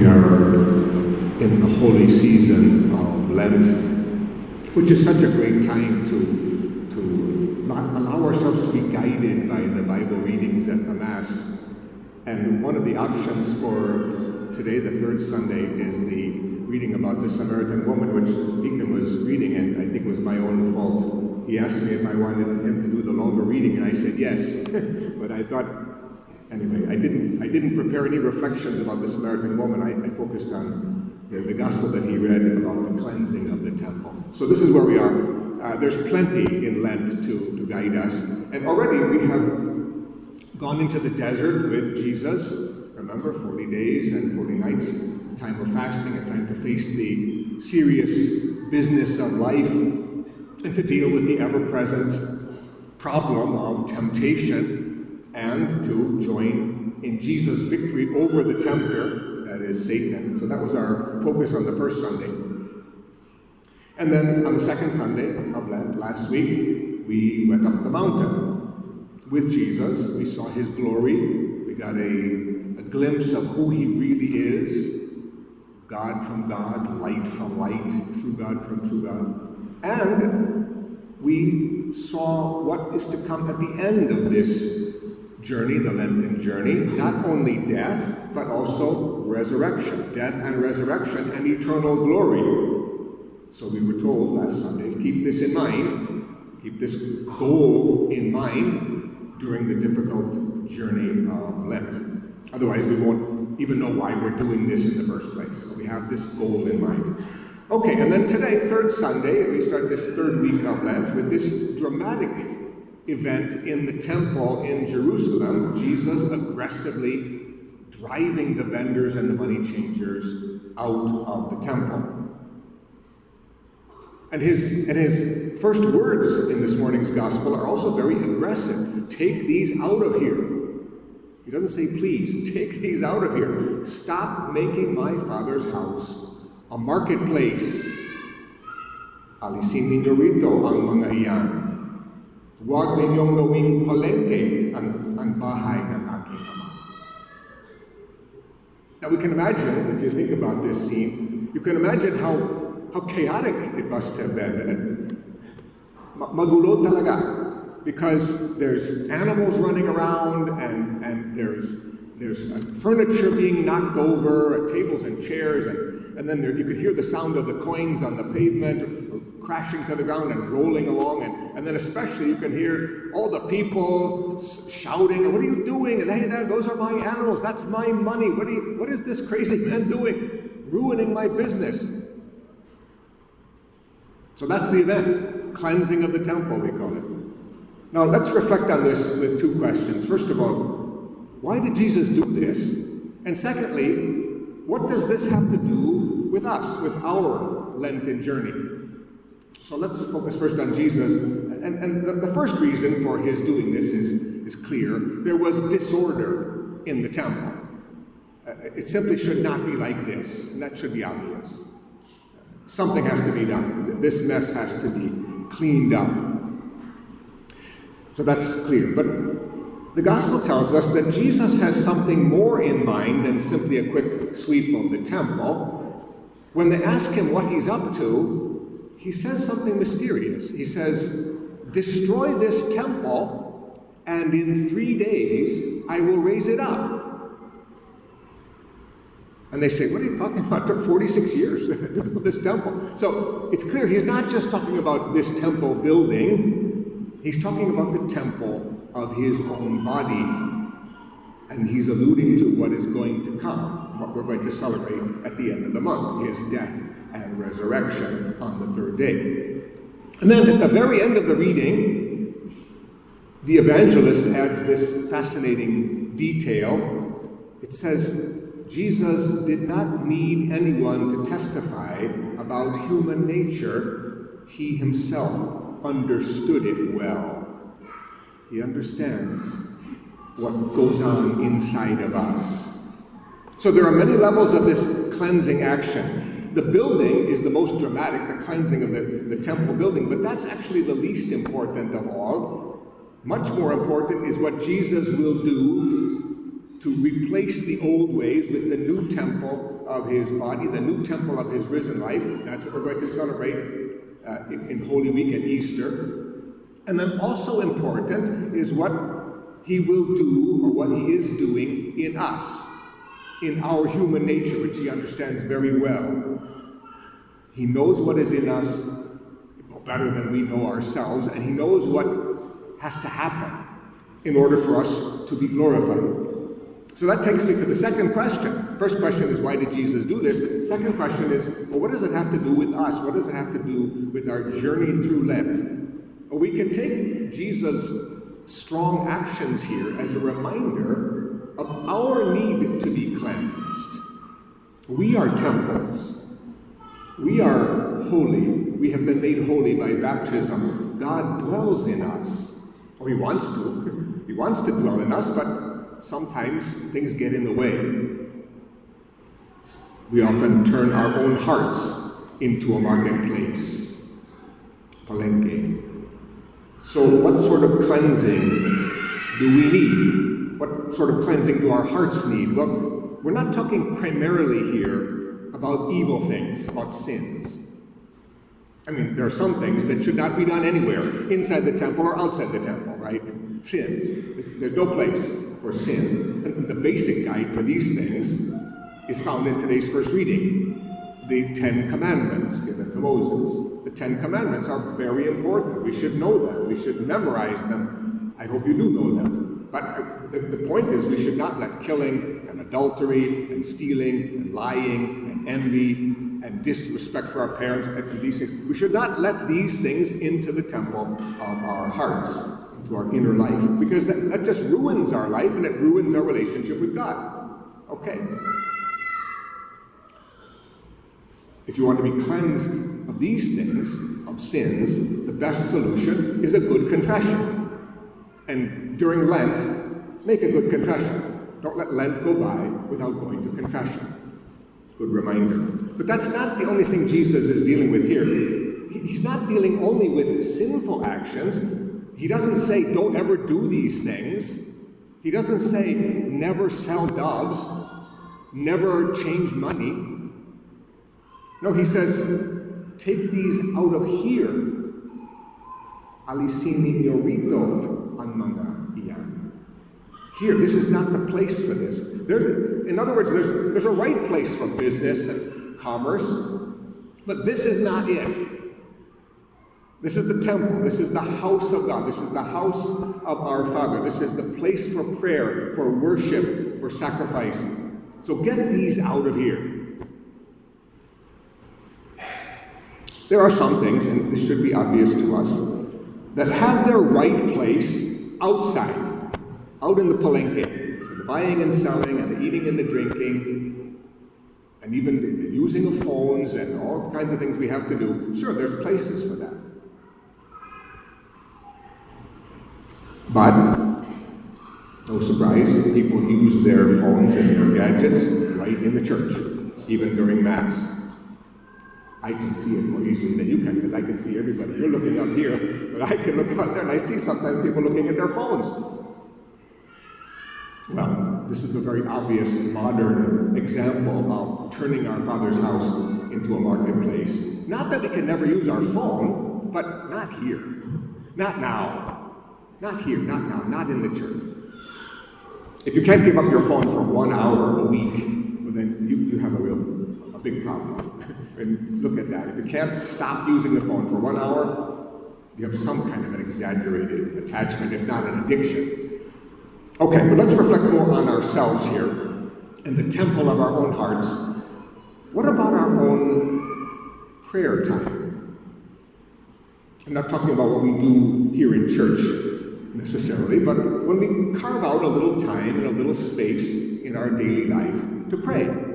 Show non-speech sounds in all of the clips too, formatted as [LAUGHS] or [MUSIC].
We are in the holy season of Lent, which is such a great time to, to allow ourselves to be guided by the Bible readings at the Mass. And one of the options for today, the third Sunday, is the reading about the Samaritan woman, which Deacon was reading, and I think it was my own fault. He asked me if I wanted him to do the longer reading, and I said yes. [LAUGHS] but I thought anyway, I didn't, I didn't prepare any reflections about the Samaritan woman. I, I focused on the, the, gospel that he read about the cleansing of the temple. So this is where we are. Uh, there's plenty in Lent to, to guide us. And already we have gone into the desert with Jesus. Remember, 40 days and 40 nights, a time of fasting, a time to face the serious business of life and to deal with the ever present problem of temptation and to join in Jesus' victory over the tempter, that is Satan. So that was our focus on the first Sunday. And then on the second Sunday of Lent, last week, we went up the mountain with Jesus. We saw his glory. We got a, a glimpse of who he really is God from God, light from light, true God from true God. And we saw what is to come at the end of this journey, the Lenten journey, not only death, but also resurrection. Death and resurrection and eternal glory. So we were told last Sunday keep this in mind, keep this goal in mind during the difficult journey of Lent. Otherwise, we won't even know why we're doing this in the first place. So we have this goal in mind. Okay, and then today, third Sunday, we start this third week of Lent with this dramatic event in the temple in Jerusalem, Jesus aggressively driving the vendors and the money changers out of the temple. And his, and his first words in this morning's gospel are also very aggressive. Take these out of here. He doesn't say, please, take these out of here. Stop making my father's house a marketplace. Alisin ang mga iyan. Huwag ninyong gawing palengke ang, ang bahay ng aking ama. Now we can imagine, if you think about this scene, you can imagine how, how chaotic it must have been. And Magulo talaga. Because there's animals running around and, and there's, there's furniture being knocked over, tables and chairs, and, and then there, you could hear the sound of the coins on the pavement crashing to the ground and rolling along. And, and then, especially, you can hear all the people shouting, What are you doing? And hey, those are my animals. That's my money. What, you, what is this crazy man doing? Ruining my business. So that's the event cleansing of the temple, we call it. Now, let's reflect on this with two questions. First of all, why did Jesus do this? And secondly, what does this have to do with us, with our Lenten journey? So let's focus first on Jesus. And, and the, the first reason for his doing this is, is clear. There was disorder in the temple. Uh, it simply should not be like this, and that should be obvious. Something has to be done. This mess has to be cleaned up. So that's clear. But the gospel tells us that Jesus has something more in mind than simply a quick sweep of the temple. When they ask him what he's up to, he says something mysterious. He says, Destroy this temple, and in three days I will raise it up. And they say, What are you talking about? It took 46 years [LAUGHS] to build this temple. So it's clear he's not just talking about this temple building, he's talking about the temple of his own body. And he's alluding to what is going to come, what we're going to celebrate at the end of the month his death and resurrection on the third day. And then at the very end of the reading, the evangelist adds this fascinating detail. It says, Jesus did not need anyone to testify about human nature. He himself understood it well. He understands what goes on inside of us. So there are many levels of this cleansing action the building is the most dramatic, the cleansing of the, the temple building, but that's actually the least important of all. Much more important is what Jesus will do to replace the old ways with the new temple of his body, the new temple of his risen life. That's what we're going to celebrate uh, in, in Holy Week and Easter. And then also important is what he will do or what he is doing in us, in our human nature, which he understands very well. He knows what is in us better than we know ourselves, and he knows what has to happen in order for us to be glorified. So that takes me to the second question. First question is, why did Jesus do this? Second question is, well, what does it have to do with us? What does it have to do with our journey through Lent? Well, we can take Jesus' strong actions here as a reminder of our need to be cleansed. We are temples. We are holy. We have been made holy by baptism. God dwells in us. Or He wants to. [LAUGHS] he wants to dwell in us, but sometimes things get in the way. We often turn our own hearts into a marketplace. Palenque. So, what sort of cleansing do we need? What sort of cleansing do our hearts need? Well, we're not talking primarily here about evil things, about sins. I mean, there are some things that should not be done anywhere, inside the temple or outside the temple, right? Sins. There's no place for sin. And the basic guide for these things is found in today's first reading the Ten Commandments given to Moses. The Ten Commandments are very important. We should know them. We should memorize them. I hope you do know them. But the, the point is, we should not let killing and adultery and stealing and lying and envy and disrespect for our parents and these things, we should not let these things into the temple of our hearts, into our inner life, because that, that just ruins our life and it ruins our relationship with God. Okay. If you want to be cleansed of these things, of sins, the best solution is a good confession. And during Lent, make a good confession. Don't let Lent go by without going to confession. Good reminder. But that's not the only thing Jesus is dealing with here. He's not dealing only with sinful actions. He doesn't say, don't ever do these things. He doesn't say, never sell doves, never change money. No, he says, take these out of here. Alisini yorito anmanga iyan. Here, this is not the place for this. There's, in other words, there's, there's a right place for business and commerce, but this is not it. This is the temple. This is the house of God. This is the house of our Father. This is the place for prayer, for worship, for sacrifice. So get these out of here. There are some things, and this should be obvious to us, that have their right place outside, out in the palenque. So the buying and selling, and the eating and the drinking, and even the using of phones and all kinds of things we have to do. Sure, there's places for that. But, no surprise, people use their phones and their gadgets right in the church, even during Mass. I can see it more easily than you can because I can see everybody. You're looking up here, but I can look out there and I see sometimes people looking at their phones. Well, this is a very obvious modern example of turning our Father's house into a marketplace. Not that we can never use our phone, but not here. Not now. Not here, not now, not in the church. If you can't give up your phone for one hour a week, well, then you, you have a real a big problem. [LAUGHS] And look at that. If you can't stop using the phone for one hour, you have some kind of an exaggerated attachment, if not an addiction. Okay, but let's reflect more on ourselves here in the temple of our own hearts. What about our own prayer time? I'm not talking about what we do here in church necessarily, but when we carve out a little time and a little space in our daily life to pray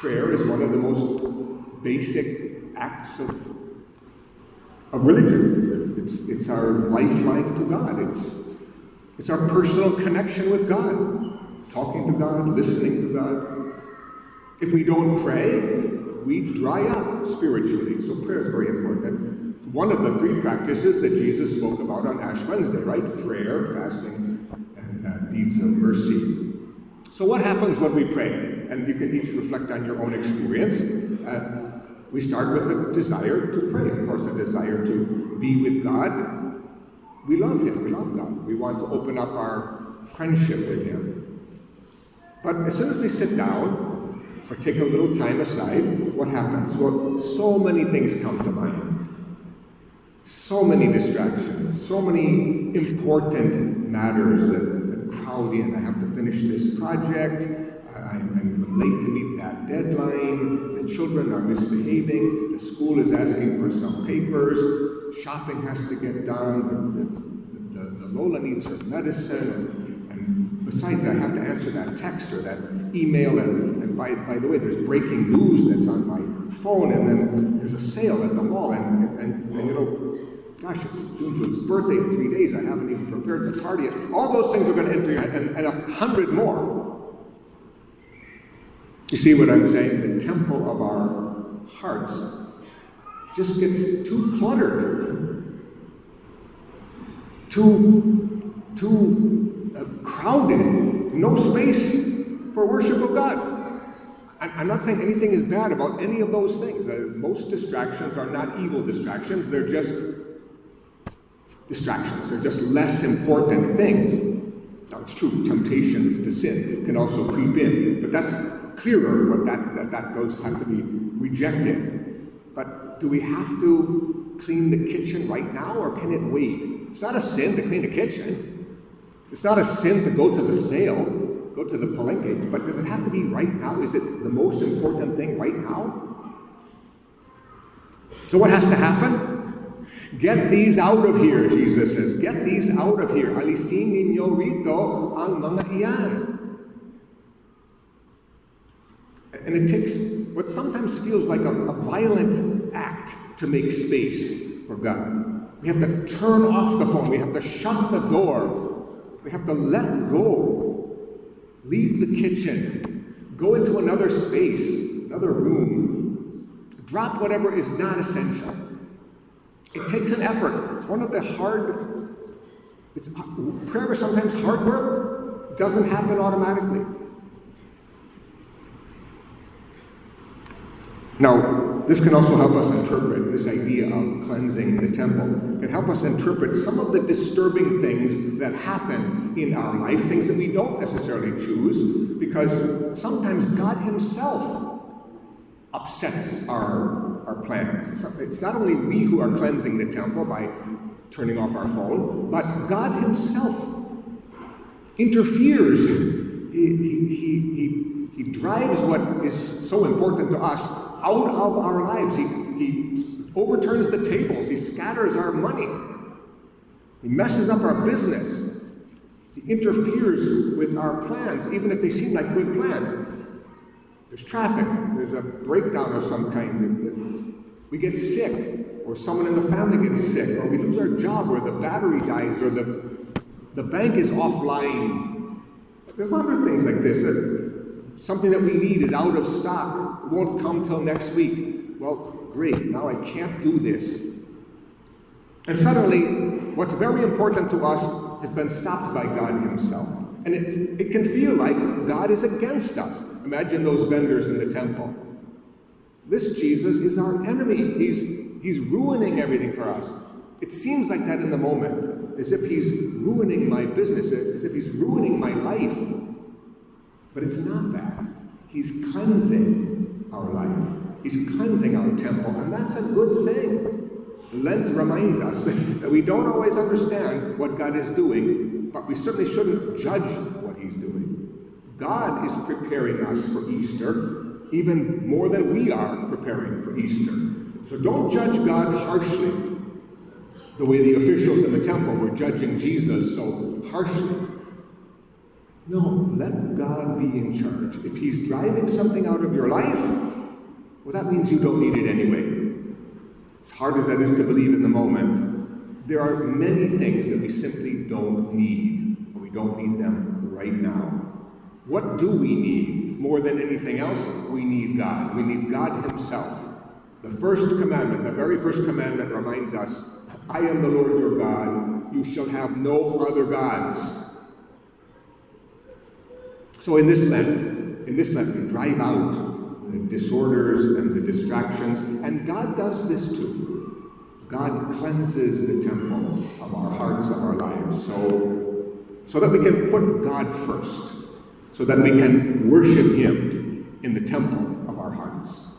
prayer is one of the most basic acts of, of religion. It's, it's our lifeline to God. It's, it's our personal connection with God, talking to God, listening to God. If we don't pray, we dry up spiritually. So prayer is very important. One of the three practices that Jesus spoke about on Ash Wednesday, right? Prayer, fasting, and uh, deeds of mercy. So what happens when we pray? And you can each reflect on your own experience. Uh, we start with a desire to pray, of course, a desire to be with God. We love Him, we love God. We want to open up our friendship with Him. But as soon as we sit down or take a little time aside, what happens? Well, so many things come to mind. So many distractions, so many important matters that, that crowd in. I have to finish this project. I'm, I'm late to meet that deadline. The children are misbehaving. The school is asking for some papers. Shopping has to get done. The, the, the, the Lola needs her medicine. And, and, besides, I have to answer that text or that email. And, and by, by the way, there's breaking news that's on my phone. And then there's a sale at the mall. And, and, and you know, Gosh, it's Junjun's birthday in three days. I haven't even prepared the party yet. All those things are going to enter your head, and, and a hundred more. You see what I'm saying? The temple of our hearts just gets too cluttered, too, too uh, crowded, no space for worship of God. I'm not saying anything is bad about any of those things. Uh, most distractions are not evil distractions, they're just distractions, they're just less important things. It's true, temptations to sin can also creep in, but that's clearer what that, that, that those have to be rejected. But do we have to clean the kitchen right now or can it wait? It's not a sin to clean the kitchen. It's not a sin to go to the sale, go to the palenque, but does it have to be right now? Is it the most important thing right now? So what has to happen? Get these out of here, Jesus says. Get these out of here. Alisin ninyo rito ang mga iyan. And it takes what sometimes feels like a, a violent act to make space for God. We have to turn off the phone. We have to shut the door. We have to let go. Leave the kitchen. Go into another space, another room. Drop whatever is not essential. It takes an effort. It's one of the hard, it's, prayer is sometimes hard work. It doesn't happen automatically. Now, this can also help us interpret this idea of cleansing the temple. It can help us interpret some of the disturbing things that happen in our life, things that we don't necessarily choose, because sometimes God Himself upsets our, our plans. It's not only we who are cleansing the temple by turning off our phone, but God Himself interferes. He, he, he, he, drives what is so important to us out of our lives. He, he overturns the tables, he scatters our money, he messes up our business, he interferes with our plans, even if they seem like good plans. There's traffic, there's a breakdown of some kind, we get sick, or someone in the family gets sick, or we lose our job, or the battery dies, or the, the bank is offline. There's other things like this. Uh, something that we need is out of stock, it won't come till next week. Well, great, now I can't do this. And suddenly, what's very important to us has been stopped by God Himself. And it, it can feel like God is against us. Imagine those vendors in the temple. This Jesus is our enemy. He's, he's ruining everything for us. It seems like that in the moment, as if he's ruining my business, as if he's ruining my life. But it's not that. He's cleansing our life, He's cleansing our temple, and that's a good thing. Lent reminds us [LAUGHS] that we don't always understand what God is doing, but we certainly shouldn't judge what He's doing. God is preparing us for Easter even more than we are preparing for Easter. So don't judge God harshly, the way the officials in the temple were judging Jesus so harshly. No, let God be in charge. If He's driving something out of your life, well, that means you don't need it anyway. As hard as that is to believe in the moment, there are many things that we simply don't need, or we don't need them right now. What do we need more than anything else? We need God. We need God Himself. The first commandment, the very first commandment reminds us I am the Lord your God. You shall have no other gods. So in this Lent, in this Lent, we drive out the disorders and the distractions. And God does this too. God cleanses the temple of our hearts, of our lives, so, so that we can put God first, so that we can worship Him in the temple of our hearts.